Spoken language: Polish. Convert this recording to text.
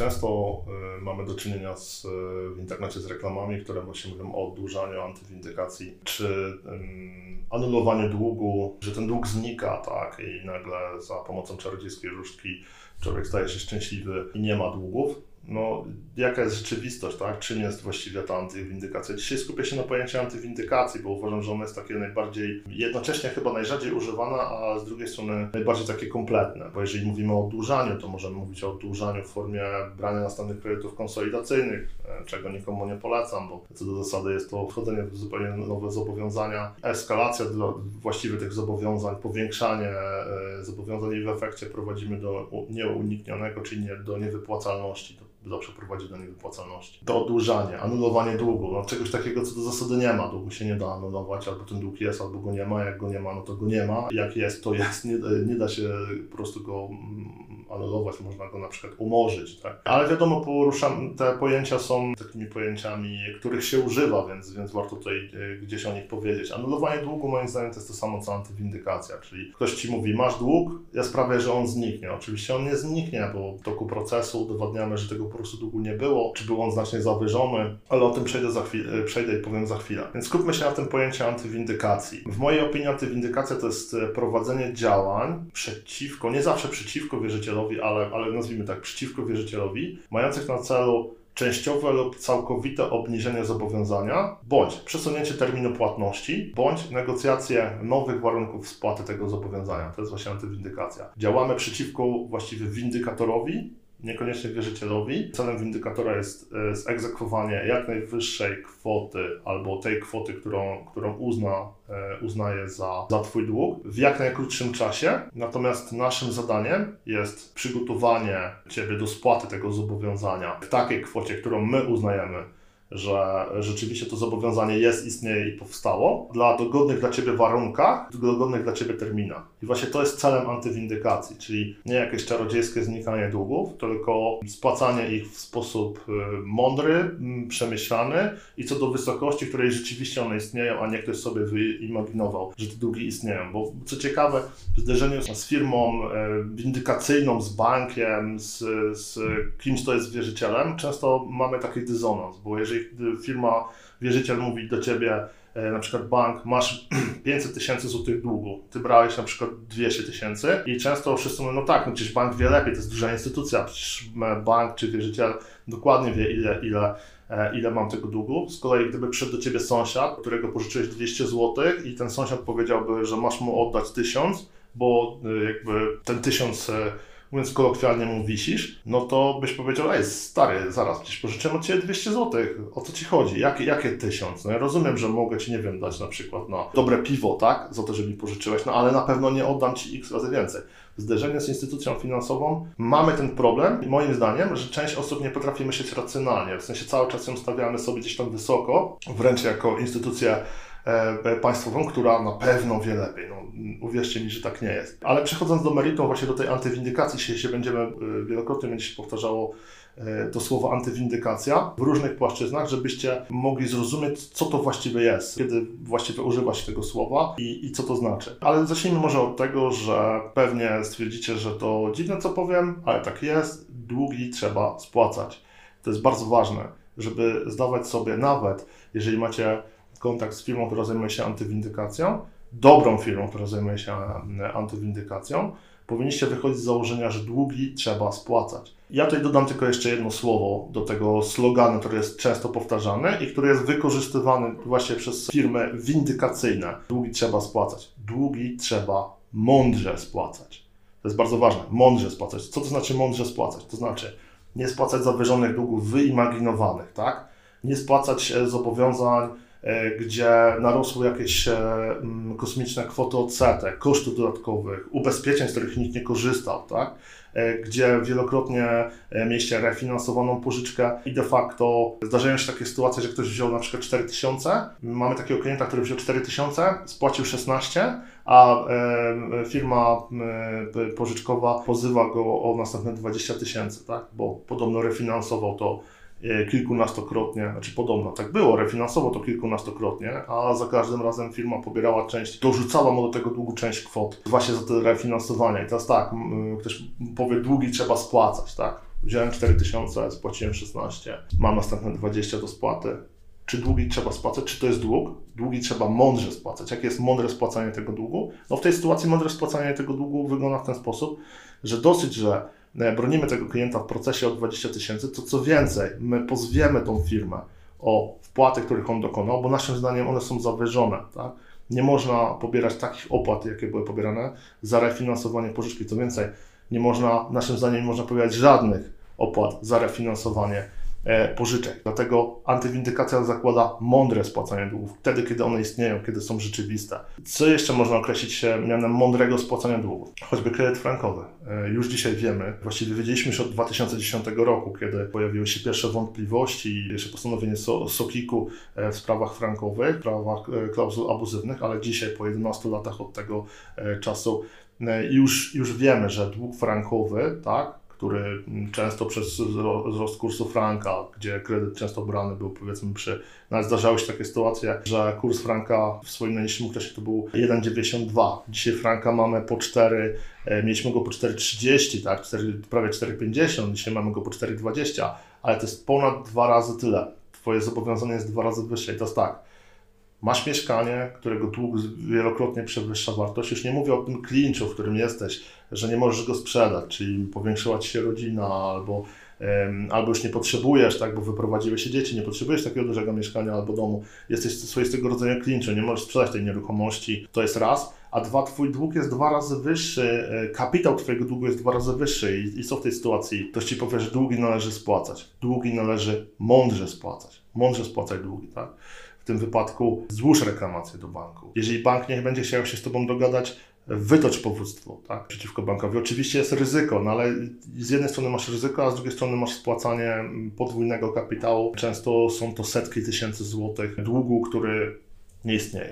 Często y, mamy do czynienia z, y, w internecie z reklamami, które właśnie mówią o oddłużaniu, antywindykacji, czy anulowaniu długu, że ten dług znika, tak, i nagle za pomocą czarodziejskiej różdżki człowiek staje się szczęśliwy i nie ma długów no, jaka jest rzeczywistość, tak? czym jest właściwie ta antywindykacja. Dzisiaj skupię się na pojęciu antywindykacji, bo uważam, że ono jest takie najbardziej, jednocześnie chyba najrzadziej używane, a z drugiej strony najbardziej takie kompletne, bo jeżeli mówimy o oddłużaniu, to możemy mówić o oddłużaniu w formie brania następnych kredytów konsolidacyjnych, e, czego nikomu nie polecam, bo co do zasady jest to wchodzenie w zupełnie nowe zobowiązania, eskalacja właściwie tych zobowiązań, powiększanie e, zobowiązań i w efekcie prowadzimy do nieuniknionego, czyli nie, do niewypłacalności zawsze prowadzi do niewypłacalności. To oddłużanie, anulowanie długu, no czegoś takiego, co do zasady nie ma. Długu się nie da anulować, albo ten dług jest, albo go nie ma. Jak go nie ma, no to go nie ma. Jak jest, to jest. Nie, nie da się po prostu go anulować, można go na przykład umorzyć. Tak? Ale wiadomo, poruszam, te pojęcia są takimi pojęciami, których się używa, więc, więc warto tutaj e, gdzieś o nich powiedzieć. Anulowanie długu moim zdaniem to jest to samo co antywindykacja, czyli ktoś Ci mówi, masz dług, ja sprawię, że on zniknie. Oczywiście on nie zniknie, bo w toku procesu udowadniamy, że tego po prostu długu nie było, czy był on znacznie zawyżony, ale o tym przejdę, za e, przejdę i powiem za chwilę. Więc skupmy się na tym pojęciu antywindykacji. W mojej opinii antywindykacja to jest e, prowadzenie działań przeciwko, nie zawsze przeciwko wierzycielowi, ale, ale nazwijmy tak, przeciwko wierzycielowi, mających na celu częściowe lub całkowite obniżenie zobowiązania, bądź przesunięcie terminu płatności, bądź negocjacje nowych warunków spłaty tego zobowiązania. To jest właśnie antywindykacja. Działamy przeciwko właściwie windykatorowi, niekoniecznie wierzycielowi. Celem windykatora jest e, zegzekwowanie jak najwyższej kwoty albo tej kwoty, którą, którą uzna, e, uznaje za, za Twój dług w jak najkrótszym czasie. Natomiast naszym zadaniem jest przygotowanie Ciebie do spłaty tego zobowiązania w takiej kwocie, którą my uznajemy że rzeczywiście to zobowiązanie jest, istnieje i powstało, dla dogodnych dla Ciebie warunkach, dogodnych dla Ciebie terminach. I właśnie to jest celem antywindykacji, czyli nie jakieś czarodziejskie znikanie długów, tylko spłacanie ich w sposób y, mądry, przemyślany i co do wysokości, której rzeczywiście one istnieją, a nie ktoś sobie wyimaginował, że te długi istnieją. Bo co ciekawe, w zderzeniu z firmą e, windykacyjną, z bankiem, z, z kimś, kto jest wierzycielem, często mamy taki dysonans, bo jeżeli firma, wierzyciel mówi do ciebie, e, na przykład bank, masz 500 tysięcy złotych długu, ty brałeś na przykład 200 tysięcy i często wszyscy mówią, no tak, no przecież bank wie lepiej, to jest duża instytucja, przecież bank czy wierzyciel dokładnie wie ile, ile, e, ile mam tego długu. Z kolei gdyby przyszedł do ciebie sąsiad, którego pożyczyłeś 200 złotych i ten sąsiad powiedziałby, że masz mu oddać 1000, bo e, jakby ten 1000 mówiąc kolokwialnie mu wisisz, no to byś powiedział, ej stary, zaraz, przecież pożyczyłem od Ciebie 200 zł, o co Ci chodzi, jakie, jakie tysiąc? No ja rozumiem, że mogę Ci, nie wiem, dać na przykład na dobre piwo, tak, za to, że mi pożyczyłeś, no ale na pewno nie oddam Ci x razy więcej. Zderzenie z instytucją finansową, mamy ten problem i moim zdaniem, że część osób nie potrafi myśleć racjonalnie, w sensie cały czas ją stawiamy sobie gdzieś tam wysoko, wręcz jako instytucję E, państwową, która na pewno wie lepiej. No, uwierzcie mi, że tak nie jest. Ale przechodząc do meritum, właśnie do tej antywindykacji, dzisiaj się będziemy e, wielokrotnie będzie się powtarzało e, to słowo antywindykacja w różnych płaszczyznach, żebyście mogli zrozumieć, co to właściwie jest, kiedy właściwie używa się tego słowa i, i co to znaczy. Ale zacznijmy może od tego, że pewnie stwierdzicie, że to dziwne, co powiem, ale tak jest, długi trzeba spłacać. To jest bardzo ważne, żeby zdawać sobie nawet, jeżeli macie kontakt z firmą, która zajmuje się antywindykacją, dobrą firmą, która zajmuje się e, antywindykacją, powinniście wychodzić z założenia, że długi trzeba spłacać. Ja tutaj dodam tylko jeszcze jedno słowo do tego sloganu, który jest często powtarzany i który jest wykorzystywany właśnie przez firmy windykacyjne. Długi trzeba spłacać. Długi trzeba mądrze spłacać. To jest bardzo ważne. Mądrze spłacać. Co to znaczy mądrze spłacać? To znaczy nie spłacać zawyżonych długów wyimaginowanych, tak? Nie spłacać e, zobowiązań gdzie narosły jakieś e, kosmiczne kwoty odsetek, kosztów dodatkowych, ubezpieczeń, z których nikt nie korzystał, tak? E, gdzie wielokrotnie mieliście refinansowaną pożyczkę i de facto zdarzają się takie sytuacje, że ktoś wziął na przykład 4000, mamy takiego klienta, który wziął 4000, spłacił 16, a firma pożyczkowa pozywa go o następne 20 tysięcy, tak? bo podobno refinansował to E, kilkunastokrotnie, znaczy podobno tak było, refinansowo to kilkunastokrotnie, a za każdym razem firma pobierała część, dorzucała mu do tego długu część kwot właśnie za te refinansowania. I teraz tak, ktoś powie, długi trzeba spłacać, tak? wziąłem 4000, spłaciłem 16, mam następne 20 do spłaty. Czy długi trzeba spłacać? Czy to jest dług? Długi trzeba mądrze spłacać. Jakie jest mądre spłacanie tego długu? No w tej sytuacji mądre spłacanie tego długu wygląda w ten sposób, że dosyć, że e, bronimy tego klienta w procesie o 20 tysięcy, to co więcej, my pozwiemy tą firmę o wpłaty, których on dokonał, bo naszym zdaniem one są zawyżone. Tak? Nie można pobierać takich opłat, jakie były pobierane za refinansowanie pożyczki. Co więcej, nie można, naszym zdaniem nie można pobierać żadnych opłat za refinansowanie pożyczek. Dlatego antywindykacja zakłada mądre spłacanie długów, wtedy, kiedy one istnieją, kiedy są rzeczywiste. Co jeszcze można określić mianem mądrego spłacania długów? Choćby kredyt frankowy. E, Już dzisiaj wiemy, właściwie wiedzieliśmy już od 2010 roku, kiedy pojawiły się pierwsze wątpliwości i jeszcze postanowienie so, SOKIK-u e, w sprawach frankowych, w sprawach e, klauzul abuzywnych, ale dzisiaj po 11 latach od tego e, czasu e, już, już wiemy, że dług frankowy, tak, który często przez wzro- wzrost kursu franka, gdzie kredyt często brany był powiedzmy przy, nawet zdarzały się takie sytuacje, że kurs franka w swoim najniższym okresie to był 1,92. Dzisiaj franka mamy po 4, e, mieliśmy go po 4,30, tak, 4, prawie 4,50, dzisiaj mamy go po 4,20, ale to jest ponad dwa razy tyle. Twoje zobowiązanie jest dwa razy wyższe i to jest tak. Masz mieszkanie, którego dług wielokrotnie przewyższa wartość. Już nie mówię o tym klinczu, w którym jesteś, że nie możesz go sprzedać, czyli powiększyła ci się rodzina, albo, albo już nie potrzebujesz, tak, bo wyprowadziły się dzieci, nie potrzebujesz takiego dużego mieszkania albo domu. Jesteś swoistego rodzaju klinczu, nie możesz sprzedać tej nieruchomości. To jest raz. A dwa, twój dług jest dwa razy wyższy, e, kapitał twojego długu jest dwa razy wyższy i, i co w tej sytuacji? Ktoś ci powie, że długi należy spłacać. Długi należy mądrze spłacać. Mądrze spłacać długi, tak? Tym wypadku złóż reklamację do banku. Jeżeli bank nie będzie chciał się z Tobą dogadać, wytocz powództwo tak, przeciwko bankowi. Oczywiście jest ryzyko, no ale z jednej strony masz ryzyko, a z drugiej strony masz spłacanie podwójnego kapitału. Często są to setki tysięcy złotych długu, który nie istnieje.